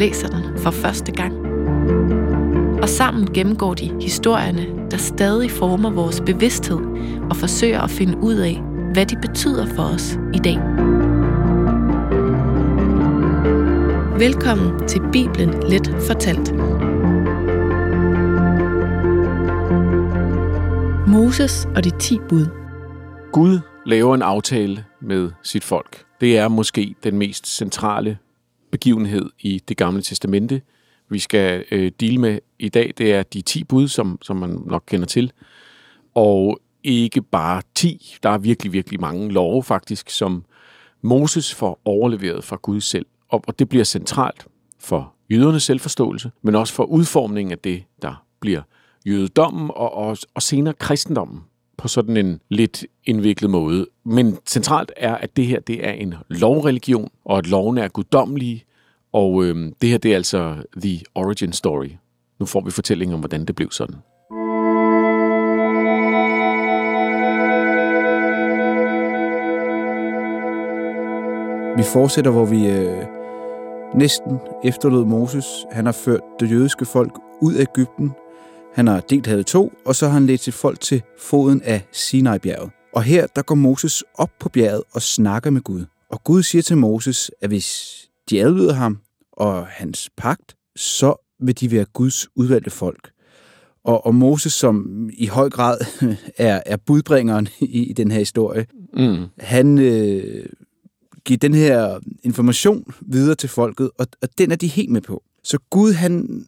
læser den for første gang. Og sammen gennemgår de historierne, der stadig former vores bevidsthed og forsøger at finde ud af, hvad de betyder for os i dag. Velkommen til Bibelen Let Fortalt. Moses og de ti bud. Gud laver en aftale med sit folk. Det er måske den mest centrale begivenhed i det gamle testamente, vi skal øh, deal med i dag. Det er de 10 bud, som, som man nok kender til. Og ikke bare 10. Der er virkelig, virkelig mange love faktisk, som Moses får overleveret fra Gud selv. Og, og det bliver centralt for jødernes selvforståelse, men også for udformningen af det, der bliver jødedommen og, og, og senere kristendommen på sådan en lidt indviklet måde. Men centralt er, at det her det er en lovreligion, og at lovene er guddommelige, og øh, det her det er altså The Origin Story. Nu får vi fortællingen om, hvordan det blev sådan. Vi fortsætter, hvor vi øh, næsten efterlod Moses. Han har ført det jødiske folk ud af Ægypten. Han har delt havet to, og så har han ledt sit folk til foden af Sinai-bjerget. Og her der går Moses op på bjerget og snakker med Gud. Og Gud siger til Moses, at hvis de adlyder ham og hans pagt, så vil de være Guds udvalgte folk. Og, og Moses, som i høj grad er, er budbringeren i, i den her historie, mm. han øh, giver den her information videre til folket, og, og den er de helt med på. Så Gud, han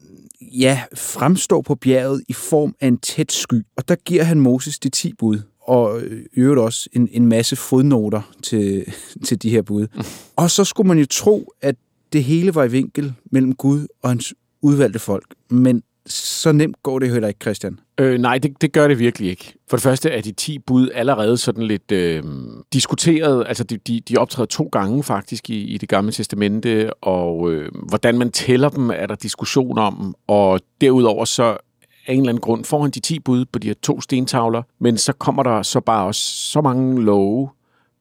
ja, fremstår på bjerget i form af en tæt sky, og der giver han Moses de ti bud, og i øvrigt også en, en masse fodnoter til, til de her bud. Og så skulle man jo tro, at det hele var i vinkel mellem Gud og hans udvalgte folk. Men så nemt går det heller ikke, Christian. Øh, nej, det, det gør det virkelig ikke. For det første er de 10 bud allerede sådan lidt øh, diskuteret. Altså, de, de, de optræder to gange faktisk i, i det gamle testamente, og øh, hvordan man tæller dem, er der diskussion om. Og derudover så af en eller anden grund får han de 10 bud på de her to stentavler, men så kommer der så bare også så mange love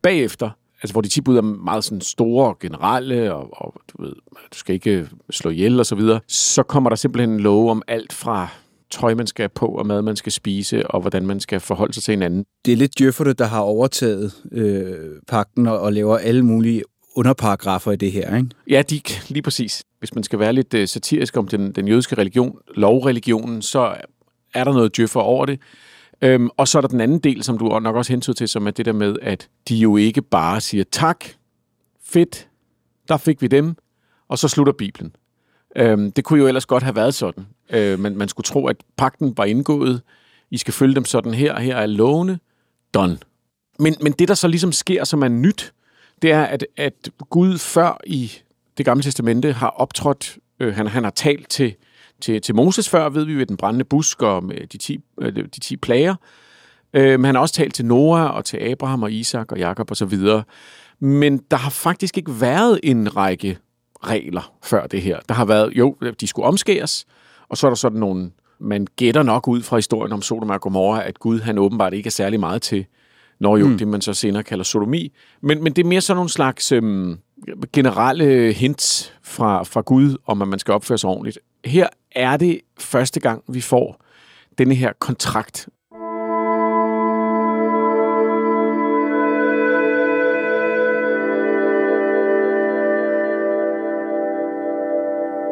bagefter, altså hvor de 10 bud er meget sådan store og generelle, og, og du ved, du skal ikke slå ihjel og så videre, så kommer der simpelthen en lov om alt fra tøj, man skal på, og mad, man skal spise, og hvordan man skal forholde sig til hinanden. Det er lidt djøfferne, der har overtaget øh, pakten og, og laver alle mulige underparagrafer i det her, ikke? Ja, de, lige præcis. Hvis man skal være lidt uh, satirisk om den, den jødiske religion, lovreligionen, så er der noget djøffer over det. Øhm, og så er der den anden del, som du nok også hentede til, som er det der med, at de jo ikke bare siger tak, fedt, der fik vi dem, og så slutter Bibelen. Øhm, det kunne jo ellers godt have været sådan. Øh, men man skulle tro, at pakten var indgået. I skal følge dem sådan her, her er lovene. Done. Men, men det, der så ligesom sker, som er nyt, det er, at, at Gud før i det gamle testamente har optrådt, øh, han, han har talt til til, til Moses før, ved vi ved den brændende busk og med de ti, øh, de ti plager. Øh, men han har også talt til Noah og til Abraham og Isak og Jakob og så videre. Men der har faktisk ikke været en række regler før det her. Der har været, jo, de skulle omskæres, og så er der sådan nogle, man gætter nok ud fra historien om Sodom og Gomorra, at Gud han åbenbart ikke er særlig meget til, når jo, mm. det man så senere kalder sodomi. Men, men det er mere sådan nogle slags øhm, generelle hints fra, fra Gud om, at man skal opføre sig ordentligt. Her er det første gang, vi får denne her kontrakt.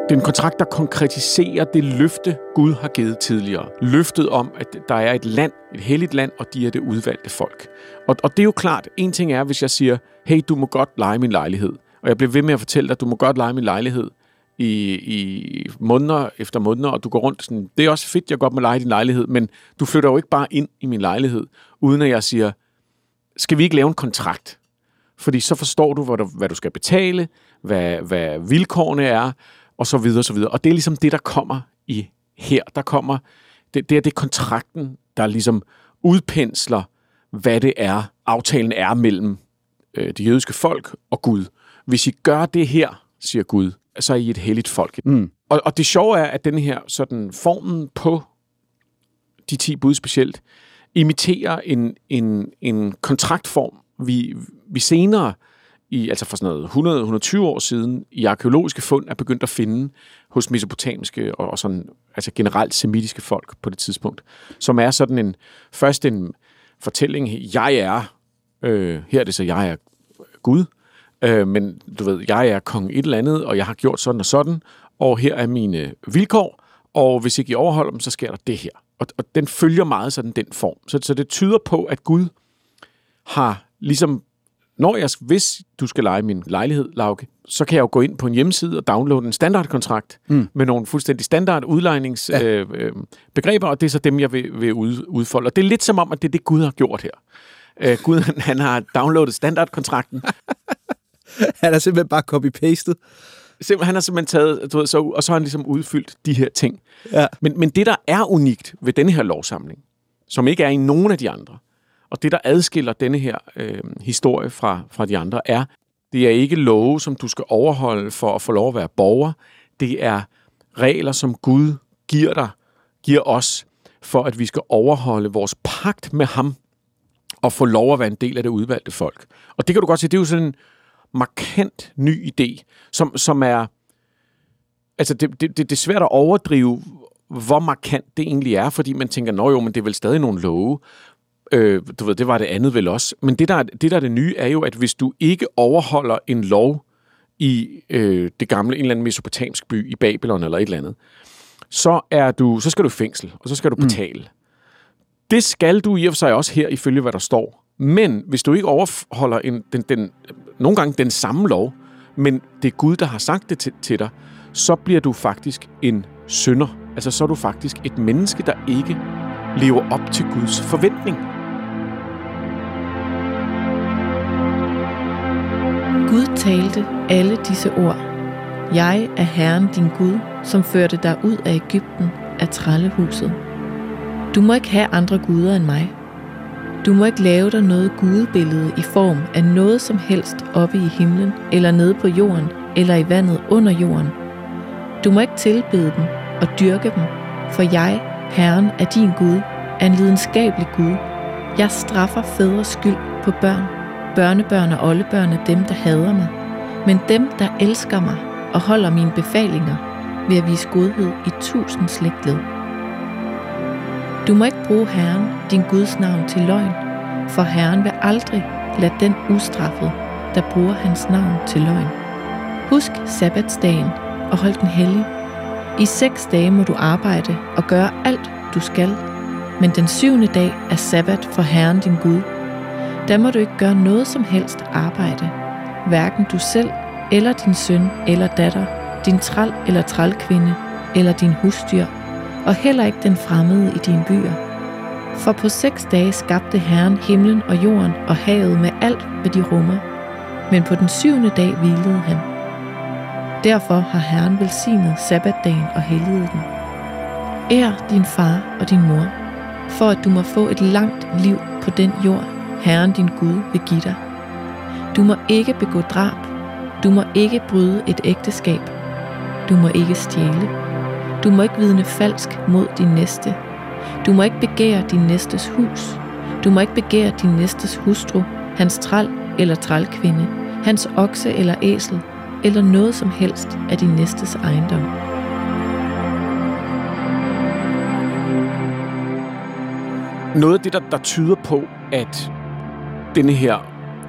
Det er en kontrakt, der konkretiserer det løfte, Gud har givet tidligere. Løftet om, at der er et land, et helligt land, og de er det udvalgte folk. Og, og det er jo klart, en ting er, hvis jeg siger, hey, du må godt lege min lejlighed. Og jeg bliver ved med at fortælle dig, at du må godt lege min lejlighed i, i måneder efter måneder, og du går rundt sådan, det er også fedt, jeg godt må lege din lejlighed, men du flytter jo ikke bare ind i min lejlighed, uden at jeg siger, skal vi ikke lave en kontrakt? Fordi så forstår du, hvad du, hvad du skal betale, hvad, hvad vilkårene er, og så videre, og så videre. Og det er ligesom det, der kommer i her. Der kommer, det, det er det kontrakten, der ligesom udpensler, hvad det er, aftalen er mellem øh, det jødiske folk og Gud. Hvis I gør det her, siger Gud, så er I et helligt folk. Mm. Og, og det sjove er, at den her sådan formen på de 10 bud specielt, imiterer en, en, en kontraktform, vi, vi senere, i, altså for sådan noget 100-120 år siden, i arkeologiske fund er begyndt at finde hos mesopotamiske og, og sådan, altså generelt semitiske folk på det tidspunkt, som er sådan en, først en fortælling, jeg er, øh, her er det så, jeg er Gud, øh, men du ved, jeg er kong et eller andet, og jeg har gjort sådan og sådan, og her er mine vilkår, og hvis ikke I overholder dem, så sker der det her. Og, og den følger meget sådan den form. Så, så det tyder på, at Gud har ligesom, når jeg, hvis du skal lege min lejlighed, Lauke, så kan jeg jo gå ind på en hjemmeside og downloade en standardkontrakt mm. med nogle fuldstændig standard udlejningsbegreber, ja. øh, øh, begreber, og det er så dem, jeg vil, vil ud, udfolde. Og det er lidt som om, at det er det, Gud har gjort her. Øh, Gud, han, han har downloadet standardkontrakten. han har simpelthen bare copy-pastet. Simpelthen, han har simpelthen taget, du ved, så, og så har han ligesom udfyldt de her ting. Ja. Men, men det, der er unikt ved denne her lovsamling, som ikke er i nogen af de andre, og det, der adskiller denne her øh, historie fra, fra de andre, er, det er ikke love, som du skal overholde for at få lov at være borger. Det er regler, som Gud giver dig, giver os, for at vi skal overholde vores pagt med ham, og få lov at være en del af det udvalgte folk. Og det kan du godt se, det er jo sådan markant ny idé, som, som er... Altså, det, det, det er svært at overdrive, hvor markant det egentlig er, fordi man tænker, nå jo, men det er vel stadig nogle love. Øh, du ved, det var det andet vel også. Men det der, det, der er det nye, er jo, at hvis du ikke overholder en lov i øh, det gamle, en eller anden mesopotamisk by i Babylon eller et eller andet, så, er du, så skal du i fængsel, og så skal du betale. Mm. Det skal du i og for sig også her, ifølge hvad der står. Men hvis du ikke overholder en, den, den, nogle gange den samme lov, men det er Gud, der har sagt det til, til dig, så bliver du faktisk en synder. Altså så er du faktisk et menneske, der ikke lever op til Guds forventning. Gud talte alle disse ord. Jeg er Herren din Gud, som førte dig ud af Ægypten af trællehuset. Du må ikke have andre guder end mig. Du må ikke lave dig noget gudebillede i form af noget som helst oppe i himlen, eller nede på jorden, eller i vandet under jorden. Du må ikke tilbede dem og dyrke dem, for jeg, Herren, er din Gud, er en lidenskabelig Gud. Jeg straffer fædres skyld på børn, børnebørn og oldebørn er dem, der hader mig. Men dem, der elsker mig og holder mine befalinger, vil jeg vise godhed i tusind slægtled. Du må ikke bruge Herren, din Guds navn, til løgn, for Herren vil aldrig lade den ustraffet, der bruger hans navn til løgn. Husk sabbatsdagen og hold den hellig. I seks dage må du arbejde og gøre alt, du skal, men den syvende dag er sabbat for Herren din Gud. Der må du ikke gøre noget som helst arbejde, hverken du selv eller din søn eller datter, din træl eller trælkvinde eller din husdyr, og heller ikke den fremmede i dine byer. For på seks dage skabte Herren himlen og jorden og havet med alt, hvad de rummer. Men på den syvende dag hvilede han. Derfor har Herren velsignet sabbatdagen og helliget den. Ær din far og din mor, for at du må få et langt liv på den jord, Herren din Gud vil give dig. Du må ikke begå drab. Du må ikke bryde et ægteskab. Du må ikke stjæle. Du må ikke vidne falsk mod din næste. Du må ikke begære din næstes hus. Du må ikke begære din næstes hustru, hans træl eller trælkvinde, hans okse eller æsel, eller noget som helst af din næstes ejendom. Noget af det, der, der tyder på, at denne her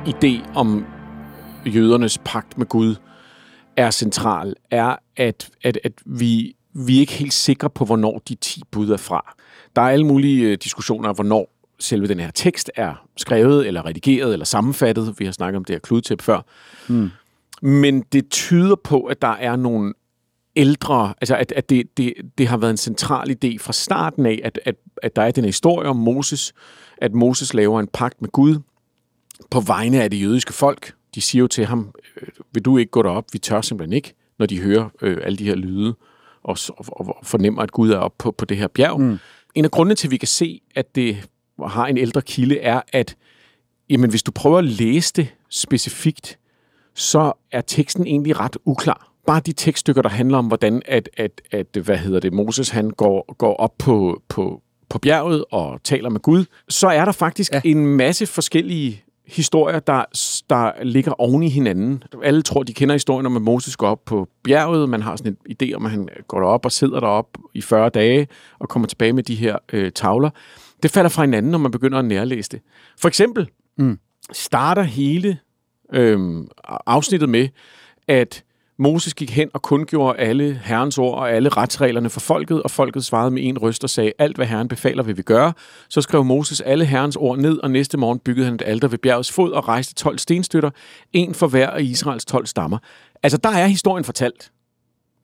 idé om jødernes pagt med Gud er central, er, at, at, at vi, vi er ikke helt sikre på, hvornår de ti bud er fra. Der er alle mulige øh, diskussioner om, hvornår selve den her tekst er skrevet, eller redigeret, eller sammenfattet. Vi har snakket om det her kludtæp før. Mm. Men det tyder på, at der er nogle ældre, altså at, at det, det, det har været en central idé fra starten af, at, at, at der er den historie om Moses, at Moses laver en pagt med Gud på vegne af det jødiske folk. De siger jo til ham, øh, vil du ikke gå derop? Vi tør simpelthen ikke. når de hører øh, alle de her lyde og, og, og fornemmer, at Gud er oppe på, på det her bjerg. Mm. En af grundene til, at vi kan se, at det har en ældre kilde, er, at jamen, hvis du prøver at læse det specifikt, så er teksten egentlig ret uklar. Bare de tekststykker, der handler om, hvordan at, at, at hvad hedder det, Moses han går, går op på, på, på bjerget og taler med Gud, så er der faktisk ja. en masse forskellige historier, der, der ligger oven i hinanden. Alle tror, de kender historien om, at Moses går op på bjerget. Man har sådan en idé om, at han går derop og sidder derop i 40 dage og kommer tilbage med de her øh, tavler. Det falder fra hinanden, når man begynder at nærlæse det. For eksempel mm. starter hele øh, afsnittet med, at Moses gik hen og kundgjorde alle herrens ord og alle retsreglerne for folket, og folket svarede med en røst og sagde, alt hvad herren befaler vil vi gøre. Så skrev Moses alle herrens ord ned, og næste morgen byggede han et alter ved bjergets fod og rejste 12 stenstøtter, en for hver af Israels 12 stammer. Altså, der er historien fortalt.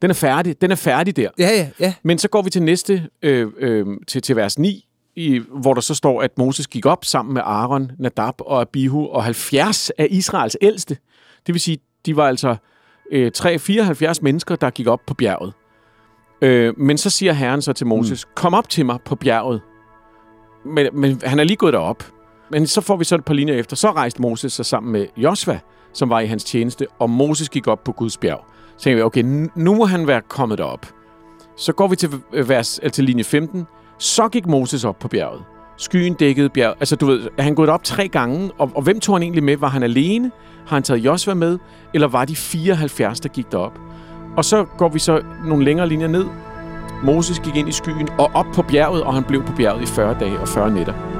Den er færdig. Den er færdig der. Ja, ja, ja. Men så går vi til næste, øh, øh, til, til vers 9, i, hvor der så står, at Moses gik op sammen med Aaron, Nadab og Abihu og 70 af Israels ældste. Det vil sige, de var altså øh, 3-74 mennesker, der gik op på bjerget. Øh, men så siger Herren så til Moses, mm. kom op til mig på bjerget. Men, men han er lige gået derop. Men så får vi så et par linjer efter. Så rejste Moses sig sammen med Josva, som var i hans tjeneste, og Moses gik op på Guds bjerg. Så tænker vi, okay, nu må han være kommet derop. Så går vi til, vers, til linje 15. Så gik Moses op på bjerget. Skyen dækkede bjerg. Altså, du ved, han gået op tre gange, og, og hvem tog han egentlig med? Var han alene? Har han taget Josva med? Eller var de 74, der gik derop? Og så går vi så nogle længere linjer ned. Moses gik ind i skyen og op på bjerget, og han blev på bjerget i 40 dage og 40 nætter.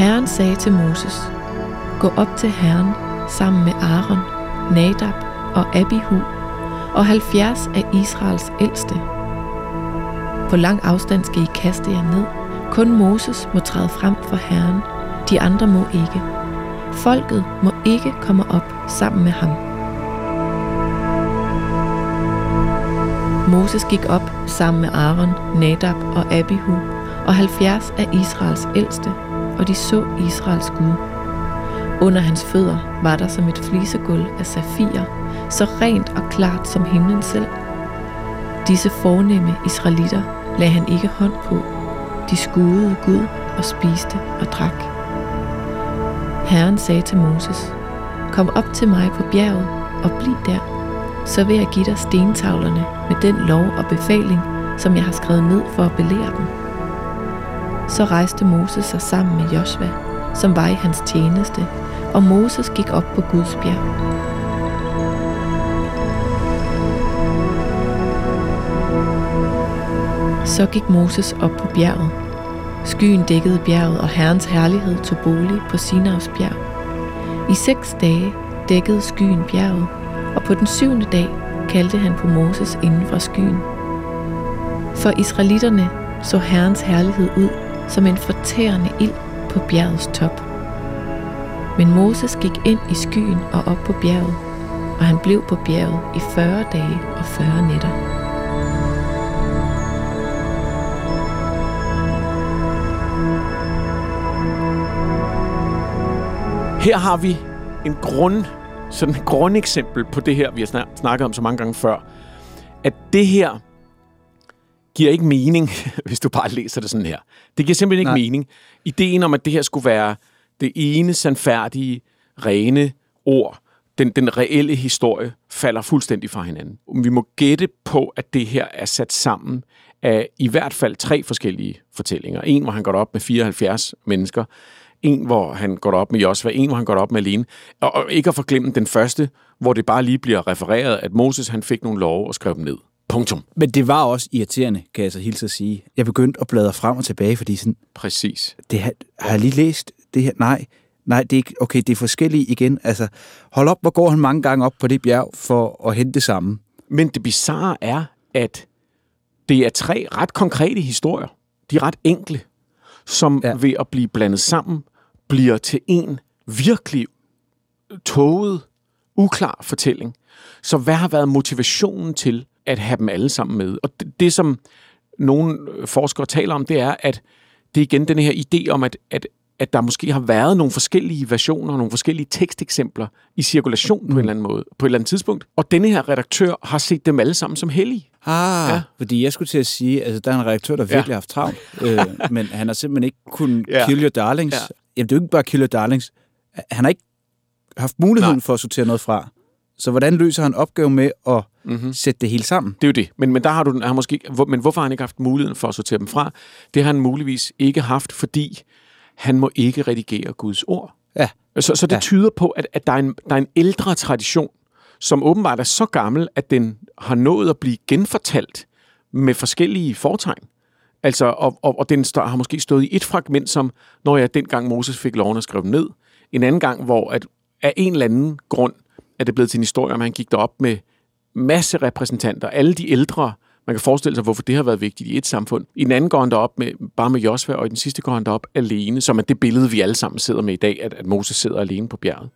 Herren sagde til Moses, Gå op til Herren sammen med Aaron, Nadab og Abihu og 70 af Israels ældste. På lang afstand skal I kaste jer ned. Kun Moses må træde frem for Herren, de andre må ikke. Folket må ikke komme op sammen med ham. Moses gik op sammen med Aaron, Nadab og Abihu og 70 af Israels ældste, og de så Israels Gud. Under hans fødder var der som et flisegulv af safir, så rent og klart som himlen selv. Disse fornemme israelitter lagde han ikke hånd på. De skudede Gud og spiste og drak. Herren sagde til Moses, Kom op til mig på bjerget og bliv der, så vil jeg give dig stentavlerne med den lov og befaling, som jeg har skrevet ned for at belære dem. Så rejste Moses sig sammen med Josva, som var i hans tjeneste, og Moses gik op på Guds bjerg. Så gik Moses op på bjerget. Skyen dækkede bjerget, og Herrens herlighed tog bolig på Sinaus bjerg. I seks dage dækkede skyen bjerget, og på den syvende dag kaldte han på Moses inden fra skyen. For israelitterne så Herrens herlighed ud som en fortærende ild på bjergets top. Men Moses gik ind i skyen og op på bjerget, og han blev på bjerget i 40 dage og 40 nætter. Her har vi en grund, sådan et grundeksempel på det her, vi har snakket om så mange gange før. At det her giver ikke mening, hvis du bare læser det sådan her. Det giver simpelthen ikke Nej. mening. Ideen om, at det her skulle være det ene sandfærdige, rene ord, den, den reelle historie, falder fuldstændig fra hinanden. Vi må gætte på, at det her er sat sammen af i hvert fald tre forskellige fortællinger. En, hvor han går op med 74 mennesker. En, hvor han går op med Josva. En, hvor han går op med alene. Og, og ikke at forglemme den første, hvor det bare lige bliver refereret, at Moses han fik nogle love og skrev dem ned. Punktum. Men det var også irriterende, kan jeg så hilse at sige. Jeg begyndte at bladre frem og tilbage, fordi sådan... Præcis. Det har, har jeg lige læst det her? Nej, nej, det er ikke... Okay, det er forskellige igen. Altså, hold op, hvor går han mange gange op på det bjerg for at hente det samme? Men det bizarre er, at det er tre ret konkrete historier. De er ret enkle, som ja. ved at blive blandet sammen, bliver til en virkelig tåget, uklar fortælling. Så hvad har været motivationen til at have dem alle sammen med? Og det, det som nogle forskere taler om, det er, at det er igen den her idé om, at, at, at der måske har været nogle forskellige versioner, nogle forskellige teksteksempler i cirkulation på en eller anden måde, på et eller andet tidspunkt. Og denne her redaktør har set dem alle sammen som hellige. Ah, ja. fordi jeg skulle til at sige, altså der er en redaktør, der virkelig ja. har haft travlt, øh, men han har simpelthen ikke kunnet ja. kill your darlings. Ja. Jamen, det er jo ikke bare kill your darlings. Han har ikke haft muligheden Nej. for at sortere noget fra. Så hvordan løser han opgaven med at mm-hmm. sætte det hele sammen? Det er jo det. Men, men der har du har måske, hvor, men hvorfor har han ikke haft muligheden for at sortere dem fra? Det har han muligvis ikke haft, fordi han må ikke redigere Guds ord. Ja. Så, så det ja. tyder på, at, at der, er en, der er en ældre tradition, som åbenbart er så gammel, at den har nået at blive genfortalt med forskellige fortegn. Altså, og, og, og den har måske stået i et fragment, som når jeg dengang Moses fik loven at skrive ned. En anden gang, hvor at af en eller anden grund er det blevet til en historie, om han gik derop med masse repræsentanter, alle de ældre, man kan forestille sig, hvorfor det har været vigtigt i et samfund. I den anden går han derop med, bare med Josva, og i den sidste går han derop alene, som er det billede, vi alle sammen sidder med i dag, at, at Moses sidder alene på bjerget.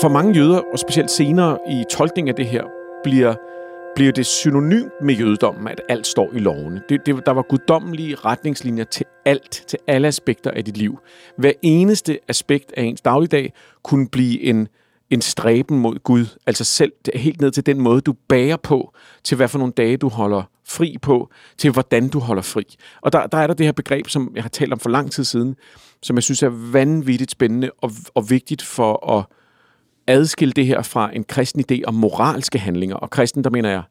For mange jøder, og specielt senere i tolkning af det her, bliver bliver det synonymt med jødedommen, at alt står i lovene. Det, det, der var guddommelige retningslinjer til alt, til alle aspekter af dit liv. Hver eneste aspekt af ens dagligdag kunne blive en, en stræben mod Gud, altså selv helt ned til den måde, du bærer på, til hvad for nogle dage, du holder fri på, til hvordan du holder fri. Og der, der er der det her begreb, som jeg har talt om for lang tid siden, som jeg synes er vanvittigt spændende og, og vigtigt for at adskille det her fra en kristen idé om moralske handlinger. Og kristen, der mener jeg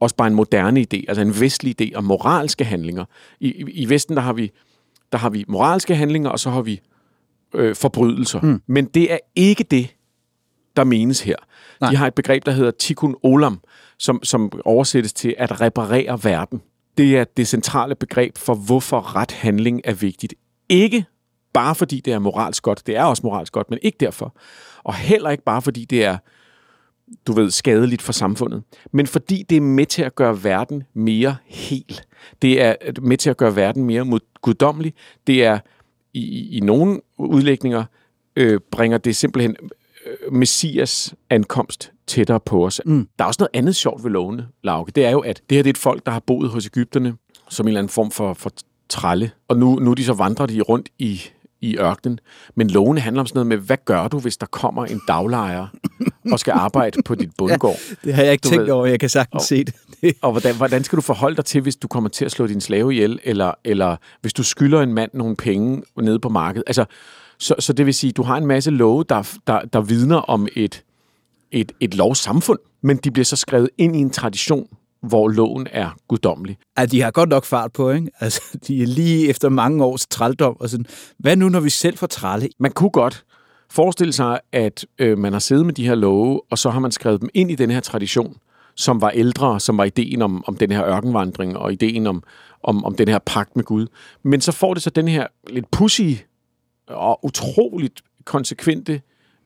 også bare en moderne idé, altså en vestlig idé om moralske handlinger. I, i, i Vesten, der har, vi, der har vi moralske handlinger, og så har vi øh, forbrydelser. Mm. Men det er ikke det, der menes her. Nej. De har et begreb, der hedder tikkun olam, som, som oversættes til at reparere verden. Det er det centrale begreb for, hvorfor ret handling er vigtigt. Ikke bare fordi det er moralsk godt, det er også moralsk godt, men ikke derfor. Og heller ikke bare fordi det er, du ved, skadeligt for samfundet, men fordi det er med til at gøre verden mere hel. Det er med til at gøre verden mere guddommelig. Det er i, i nogle udlægninger øh, bringer det simpelthen øh, Messias ankomst tættere på os. Mm. Der er også noget andet sjovt ved lovene, Lauke. Det er jo, at det her det er et folk, der har boet hos Ægypterne som en eller anden form for, for tralle. Og nu, nu de så vandrer de rundt i i ørkenen. Men lovene handler om sådan noget med, hvad gør du, hvis der kommer en daglejer og skal arbejde på dit bundgård? Ja, det har jeg ikke du tænkt ved. over, jeg kan sagtens og, se det. og hvordan, hvordan skal du forholde dig til, hvis du kommer til at slå din slave ihjel, eller, eller hvis du skylder en mand nogle penge nede på markedet? Altså, så, så det vil sige, du har en masse love, der, der, der vidner om et, et, et lovsamfund, men de bliver så skrevet ind i en tradition, hvor loven er guddommelig. Ja, de har godt nok fart på, ikke? Altså, de er lige efter mange års trældom og sådan. Hvad nu, når vi selv får trælle? Man kunne godt forestille sig, at øh, man har siddet med de her love, og så har man skrevet dem ind i den her tradition, som var ældre, som var ideen om, om den her ørkenvandring, og ideen om, om, om den her pagt med Gud. Men så får det så den her lidt pussy og utroligt konsekvente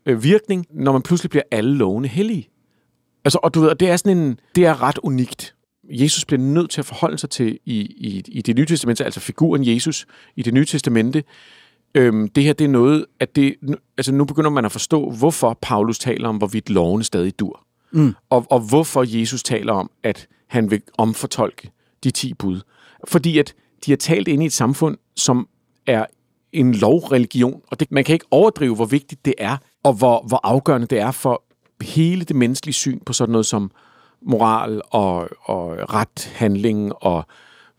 øh, virkning, når man pludselig bliver alle lovene hellige. Altså, og du ved, det er sådan en, det er ret unikt. Jesus bliver nødt til at forholde sig til i, i, i det nye testamente, altså figuren Jesus i det nye testamente. Øhm, det her, det er noget, at det, altså nu begynder man at forstå, hvorfor Paulus taler om, hvorvidt lovene stadig dur. Mm. Og, og hvorfor Jesus taler om, at han vil omfortolke de ti bud. Fordi at de har talt ind i et samfund, som er en lovreligion, og det, man kan ikke overdrive, hvor vigtigt det er, og hvor, hvor afgørende det er for hele det menneskelige syn på sådan noget som moral og, og ret handling og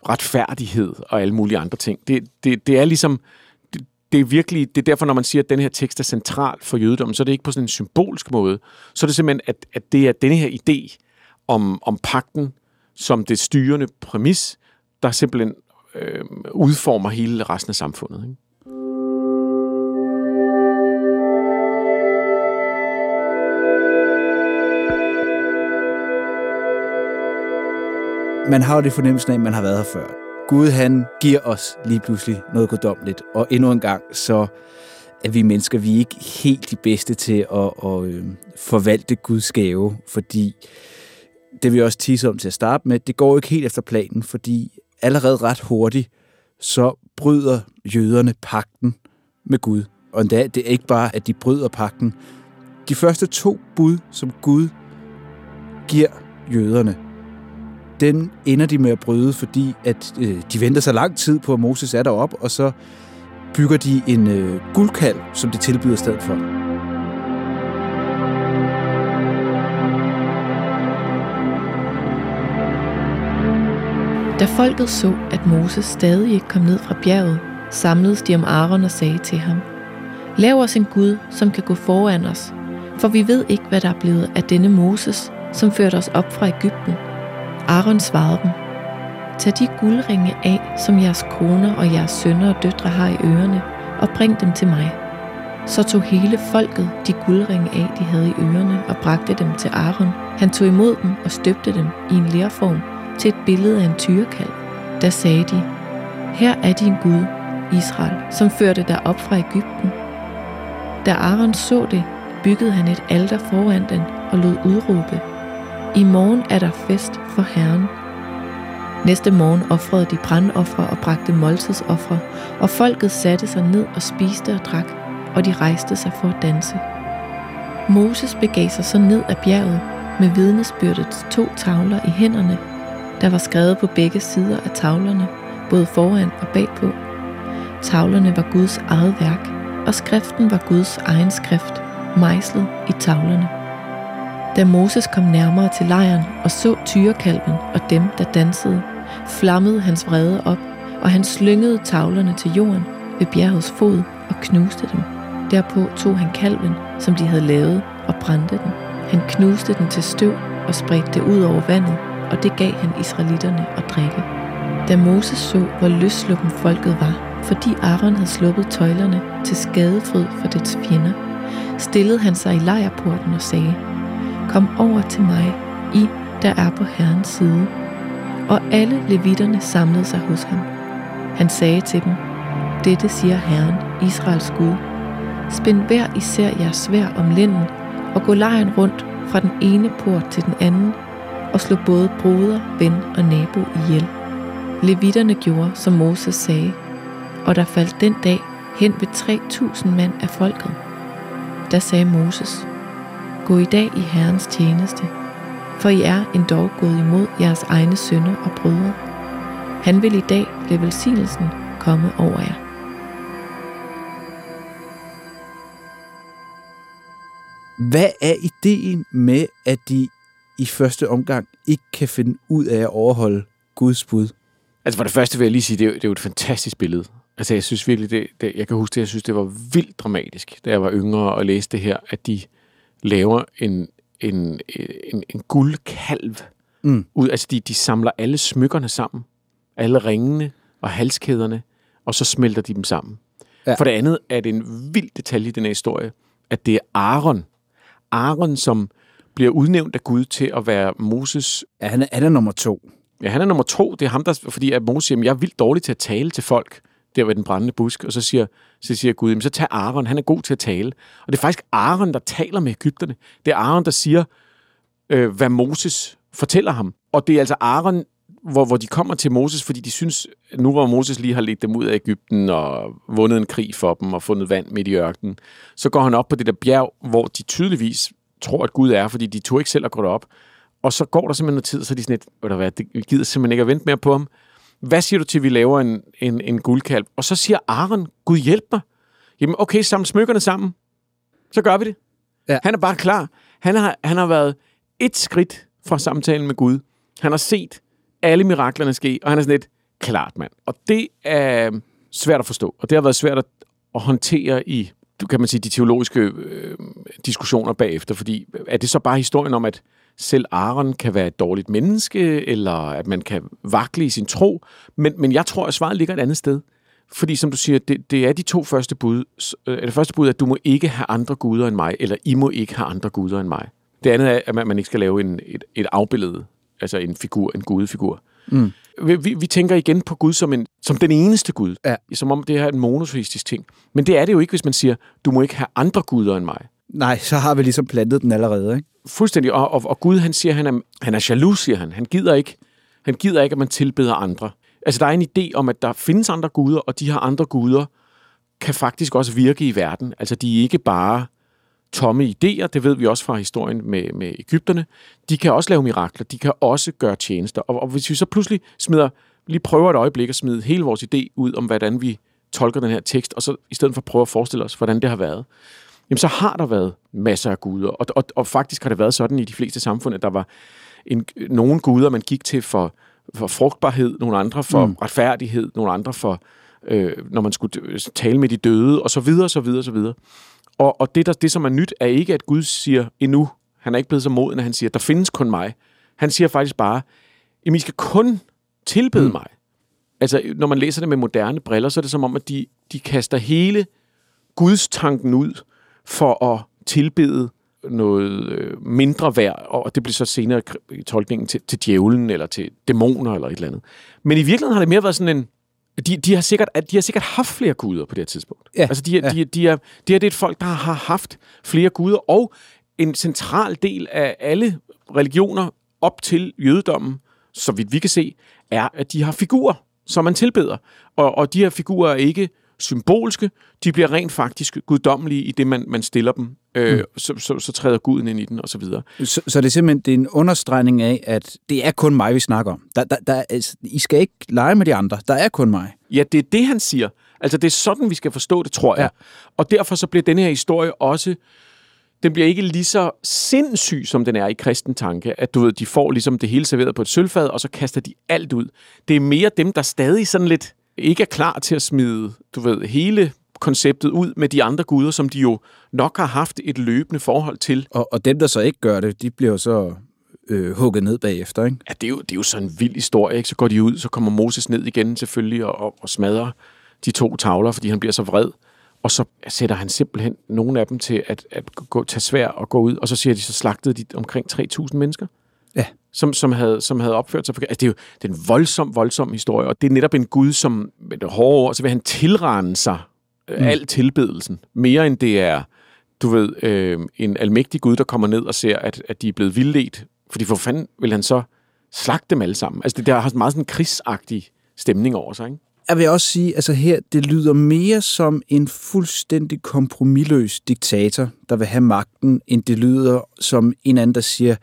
retfærdighed og alle mulige andre ting. Det, det, det er ligesom, det, det er virkelig, det er derfor, når man siger, at den her tekst er central for jødedommen, så er det ikke på sådan en symbolsk måde. Så er det simpelthen, at, at det er denne her idé om, om pakten som det styrende præmis, der simpelthen øh, udformer hele resten af samfundet. Ikke? Man har jo det fornemmelse af, at man har været her før. Gud, han giver os lige pludselig noget guddommeligt, Og endnu en gang, så er vi mennesker, vi er ikke helt de bedste til at, at øh, forvalte Guds gave, fordi det vi også tisse om til at starte med, det går ikke helt efter planen, fordi allerede ret hurtigt, så bryder jøderne pakten med Gud. Og endda, det er ikke bare, at de bryder pakten. De første to bud, som Gud giver jøderne, den ender de med at bryde, fordi at øh, de venter så lang tid på, at Moses er deroppe, og så bygger de en øh, guldkalv, som de tilbyder stedet for. Da folket så, at Moses stadig ikke kom ned fra bjerget, samledes de om Aaron og sagde til ham, Lav os en Gud, som kan gå foran os, for vi ved ikke, hvad der er blevet af denne Moses, som førte os op fra Ægypten. Aaron svarede dem, Tag de guldringe af, som jeres koner og jeres sønner og døtre har i ørerne, og bring dem til mig. Så tog hele folket de guldringe af, de havde i ørerne, og bragte dem til Aaron. Han tog imod dem og støbte dem i en lærform til et billede af en tyrekalv. Da sagde de, Her er din Gud, Israel, som førte dig op fra Ægypten. Da Aaron så det, byggede han et alter foran den og lod udråbe, i morgen er der fest for Herren. Næste morgen offrede de brandoffre og bragte måltidsoffre, og folket satte sig ned og spiste og drak, og de rejste sig for at danse. Moses begav sig så ned af bjerget med vidnesbyrdets to tavler i hænderne. Der var skrevet på begge sider af tavlerne, både foran og bagpå. Tavlerne var Guds eget værk, og skriften var Guds egen skrift, mejslet i tavlerne. Da Moses kom nærmere til lejren og så tyrekalven og dem, der dansede, flammede hans vrede op, og han slyngede tavlerne til jorden ved bjergets fod og knuste dem. Derpå tog han kalven, som de havde lavet, og brændte den. Han knuste den til støv og spredte det ud over vandet, og det gav han israelitterne at drikke. Da Moses så, hvor løsluppen folket var, fordi Aaron havde sluppet tøjlerne til skadefryd for dets fjender, stillede han sig i lejrporten og sagde, Kom over til mig, I, der er på Herrens side. Og alle levitterne samlede sig hos ham. Han sagde til dem, Dette siger Herren, Israels Gud. Spænd hver især jeres svær om lænden, og gå lejren rundt fra den ene port til den anden, og slå både broder, ven og nabo ihjel. Levitterne gjorde, som Moses sagde, og der faldt den dag hen ved 3.000 mand af folket. Da sagde Moses, Gå i dag i Herrens tjeneste, for I er endog gået imod jeres egne sønner og brødre. Han vil i dag lade velsignelsen komme over jer. Hvad er ideen med, at de i første omgang ikke kan finde ud af at overholde Guds bud? Altså for det første vil jeg lige sige, det er, jo, det er jo et fantastisk billede. Altså jeg synes virkelig, det, det, jeg kan huske det, jeg synes, det var vildt dramatisk, da jeg var yngre og læste det her, at de laver en, en, en, en guldkalv. Mm. Ud, altså de, de samler alle smykkerne sammen, alle ringene og halskæderne, og så smelter de dem sammen. Ja. For det andet er det en vild detalje i den her historie, at det er Aaron. Aaron, som bliver udnævnt af Gud til at være Moses Ja, han er, han er nummer to. Ja, han er nummer to. Det er ham, der, fordi at Moses siger, "Jamen, jeg er vildt dårlig til at tale til folk, der ved den brændende busk. Og så siger, så siger Gud, "Jamen, så tag Aaron, han er god til at tale. Og det er faktisk Aaron, der taler med Ægypterne. Det er Aaron, der siger, øh, hvad Moses fortæller ham. Og det er altså Aaron, hvor, hvor de kommer til Moses, fordi de synes, nu hvor Moses lige har ledt dem ud af Ægypten og vundet en krig for dem og fundet vand midt i ørkenen, så går han op på det der bjerg, hvor de tydeligvis tror, at Gud er, fordi de tog ikke selv at gå derop. Og så går der simpelthen noget tid, så er de sådan lidt, ved du hvad, det gider simpelthen ikke at vente mere på ham. Hvad siger du til, at vi laver en, en, en guldkalv? Og så siger Aaron, Gud hjælp mig. Jamen okay, samle smykkerne sammen. Så gør vi det. Ja. Han er bare klar. Han har, han har været et skridt fra samtalen med Gud. Han har set alle miraklerne ske, og han er sådan lidt klart, mand. Og det er svært at forstå, og det har været svært at, at håndtere i, du kan man sige, de teologiske øh, diskussioner bagefter, fordi er det så bare historien om, at selv Aaron kan være et dårligt menneske, eller at man kan vakle i sin tro, men, men jeg tror, at svaret ligger et andet sted. Fordi som du siger, det, det er de to første bud. S- øh, Det første bud er, at du må ikke have andre guder end mig, eller I må ikke have andre guder end mig. Det andet er, at man, man ikke skal lave en, et, et afbillede, altså en figur, en gudefigur. Mm. Vi, vi, vi tænker igen på Gud som, en, som den eneste Gud. Ja. Som om det her er en monoteistisk ting. Men det er det jo ikke, hvis man siger, du må ikke have andre guder end mig. Nej, så har vi ligesom plantet den allerede, ikke? Fuldstændig. Og, og, og Gud, han siger, han er, han er jaloux, siger han. Han gider ikke, han gider ikke, at man tilbeder andre. Altså, der er en idé om, at der findes andre guder, og de her andre guder kan faktisk også virke i verden. Altså, de er ikke bare tomme idéer, det ved vi også fra historien med, med Ægypterne. De kan også lave mirakler, de kan også gøre tjenester. Og, og hvis vi så pludselig smider, lige prøver et øjeblik at smide hele vores idé ud om, hvordan vi tolker den her tekst, og så i stedet for prøver at forestille os, hvordan det har været, jamen så har der været masser af guder. Og, og, og faktisk har det været sådan i de fleste samfund, at der var en, nogle guder, man gik til for, for frugtbarhed, nogle andre for mm. retfærdighed, nogle andre for, øh, når man skulle tale med de døde, og så videre, så videre, så videre. Og, og det, der, det, som er nyt, er ikke, at Gud siger endnu, han er ikke blevet så moden, at han siger, der findes kun mig. Han siger faktisk bare, at I skal kun tilbede mm. mig. Altså, når man læser det med moderne briller, så er det som om, at de, de kaster hele Guds tanken ud for at tilbede noget øh, mindre værd, og det bliver så senere i tolkningen til, til djævlen, eller til dæmoner, eller et eller andet. Men i virkeligheden har det mere været sådan en, de, de, har sikkert, de har sikkert haft flere guder på det her tidspunkt. Ja, altså, de, ja. de, de, er, de er det er et folk, der har haft flere guder, og en central del af alle religioner op til jødedommen, så vidt vi kan se, er, at de har figurer, som man tilbeder. Og, og de her figurer er ikke symbolske, de bliver rent faktisk guddommelige i det, man, man stiller dem. Øh, mm. så, så, så træder guden ind i den, og så videre. Så, så det er simpelthen det er en understregning af, at det er kun mig, vi snakker om. Der, der, der, altså, I skal ikke lege med de andre. Der er kun mig. Ja, det er det, han siger. Altså, det er sådan, vi skal forstå det, tror jeg. Ja. Og derfor så bliver denne her historie også den bliver ikke lige så sindssyg, som den er i kristen tanke, at du ved, de får ligesom det hele serveret på et sølvfad, og så kaster de alt ud. Det er mere dem, der stadig sådan lidt ikke er klar til at smide, du ved, hele konceptet ud med de andre guder, som de jo nok har haft et løbende forhold til. Og, og dem, der så ikke gør det, de bliver så øh, hugget ned bagefter, ikke? Ja, det er, jo, det er jo sådan en vild historie, ikke? Så går de ud, så kommer Moses ned igen selvfølgelig og, og, og smadrer de to tavler, fordi han bliver så vred. Og så sætter han simpelthen nogle af dem til at, at gå, tage svær og gå ud, og så siger de, så slagtede de omkring 3.000 mennesker. Ja. Som, som, havde, som havde opført sig forkert. Altså, det er jo det er en voldsom, voldsom historie, og det er netop en Gud, som med det hårde ord, så vil han tilrende sig øh, mm. al tilbedelsen. Mere end det er, du ved, øh, en almægtig Gud, der kommer ned og ser, at, at de er blevet vildledt. Fordi for fanden vil han så slagte dem alle sammen? Altså, det der har meget sådan en krigsagtig stemning over sig, ikke? Jeg vil også sige, altså her, det lyder mere som en fuldstændig kompromilløs diktator, der vil have magten, end det lyder som en anden, der siger,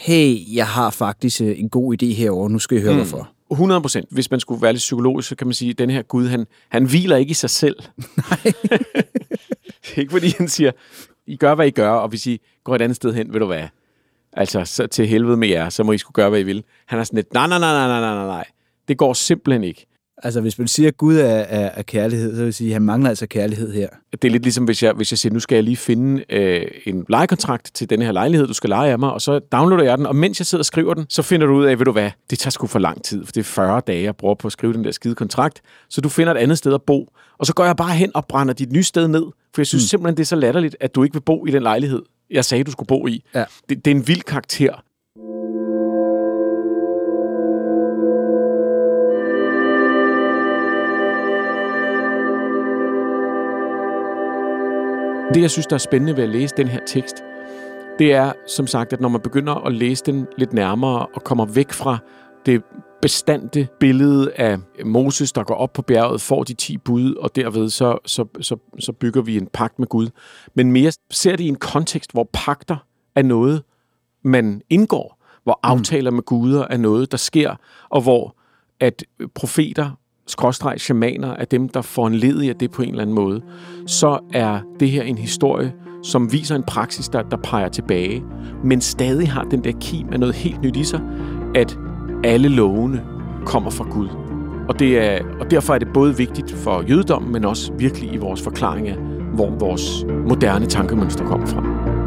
hey, jeg har faktisk øh, en god idé herover, nu skal I høre mm. hvorfor. 100 procent. Hvis man skulle være lidt psykologisk, så kan man sige, at den her Gud, han, han hviler ikke i sig selv. Nej. det er ikke, fordi han siger, I gør, hvad I gør, og hvis I går et andet sted hen, vil du være. Altså, så til helvede med jer, så må I skulle gøre, hvad I vil. Han er sådan lidt, nej, nej, nej, nej, nej, nej, nej. Det går simpelthen ikke. Altså, hvis man siger, at Gud er, er, er kærlighed, så vil sige, at han mangler altså kærlighed her. Det er lidt ligesom, hvis jeg, hvis jeg siger, nu skal jeg lige finde øh, en lejekontrakt til denne her lejlighed, du skal lege af mig, og så downloader jeg den, og mens jeg sidder og skriver den, så finder du ud af, ved du hvad, det tager sgu for lang tid, for det er 40 dage, jeg bruger på at skrive den der skide kontrakt, så du finder et andet sted at bo, og så går jeg bare hen og brænder dit nye sted ned, for jeg synes mm. simpelthen, det er så latterligt, at du ikke vil bo i den lejlighed, jeg sagde, du skulle bo i. Ja. Det, det er en vild karakter. Det, jeg synes, der er spændende ved at læse den her tekst, det er som sagt, at når man begynder at læse den lidt nærmere og kommer væk fra det bestandte billede af Moses, der går op på bjerget, får de ti bud, og derved så, så, så, så bygger vi en pagt med Gud. Men mere ser det i en kontekst, hvor pagter er noget, man indgår, hvor mm. aftaler med guder er noget, der sker, og hvor at profeter skråstreg shamaner er dem, der får en led det på en eller anden måde, så er det her en historie, som viser en praksis, der, der peger tilbage, men stadig har den der kim af noget helt nyt i sig, at alle lovene kommer fra Gud. Og, det er, og derfor er det både vigtigt for jødedommen, men også virkelig i vores forklaring af, hvor vores moderne tankemønster kommer fra.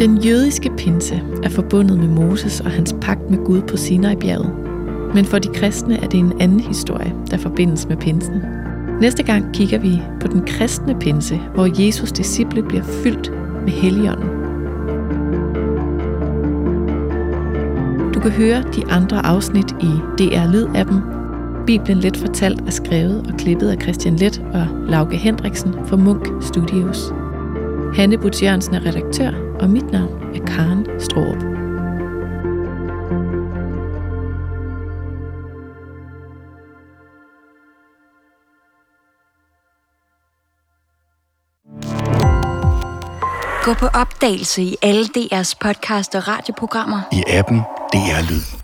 Den jødiske pinse er forbundet med Moses og hans pagt med Gud på Sinai-bjerget. Men for de kristne er det en anden historie, der forbindes med pinsen. Næste gang kigger vi på den kristne pinse, hvor Jesus disciple bliver fyldt med Helligånden. Du kan høre de andre afsnit i DR Lyd-appen. Bibelen Let Fortalt er skrevet og klippet af Christian Let og Lauke Hendriksen for Munk Studios. Hanne Butjørnsen Jørgensen er redaktør, og mit navn er Karen Strohrup. Gå på opdagelse i alle DR's podcast og radioprogrammer. I appen DR Lyd.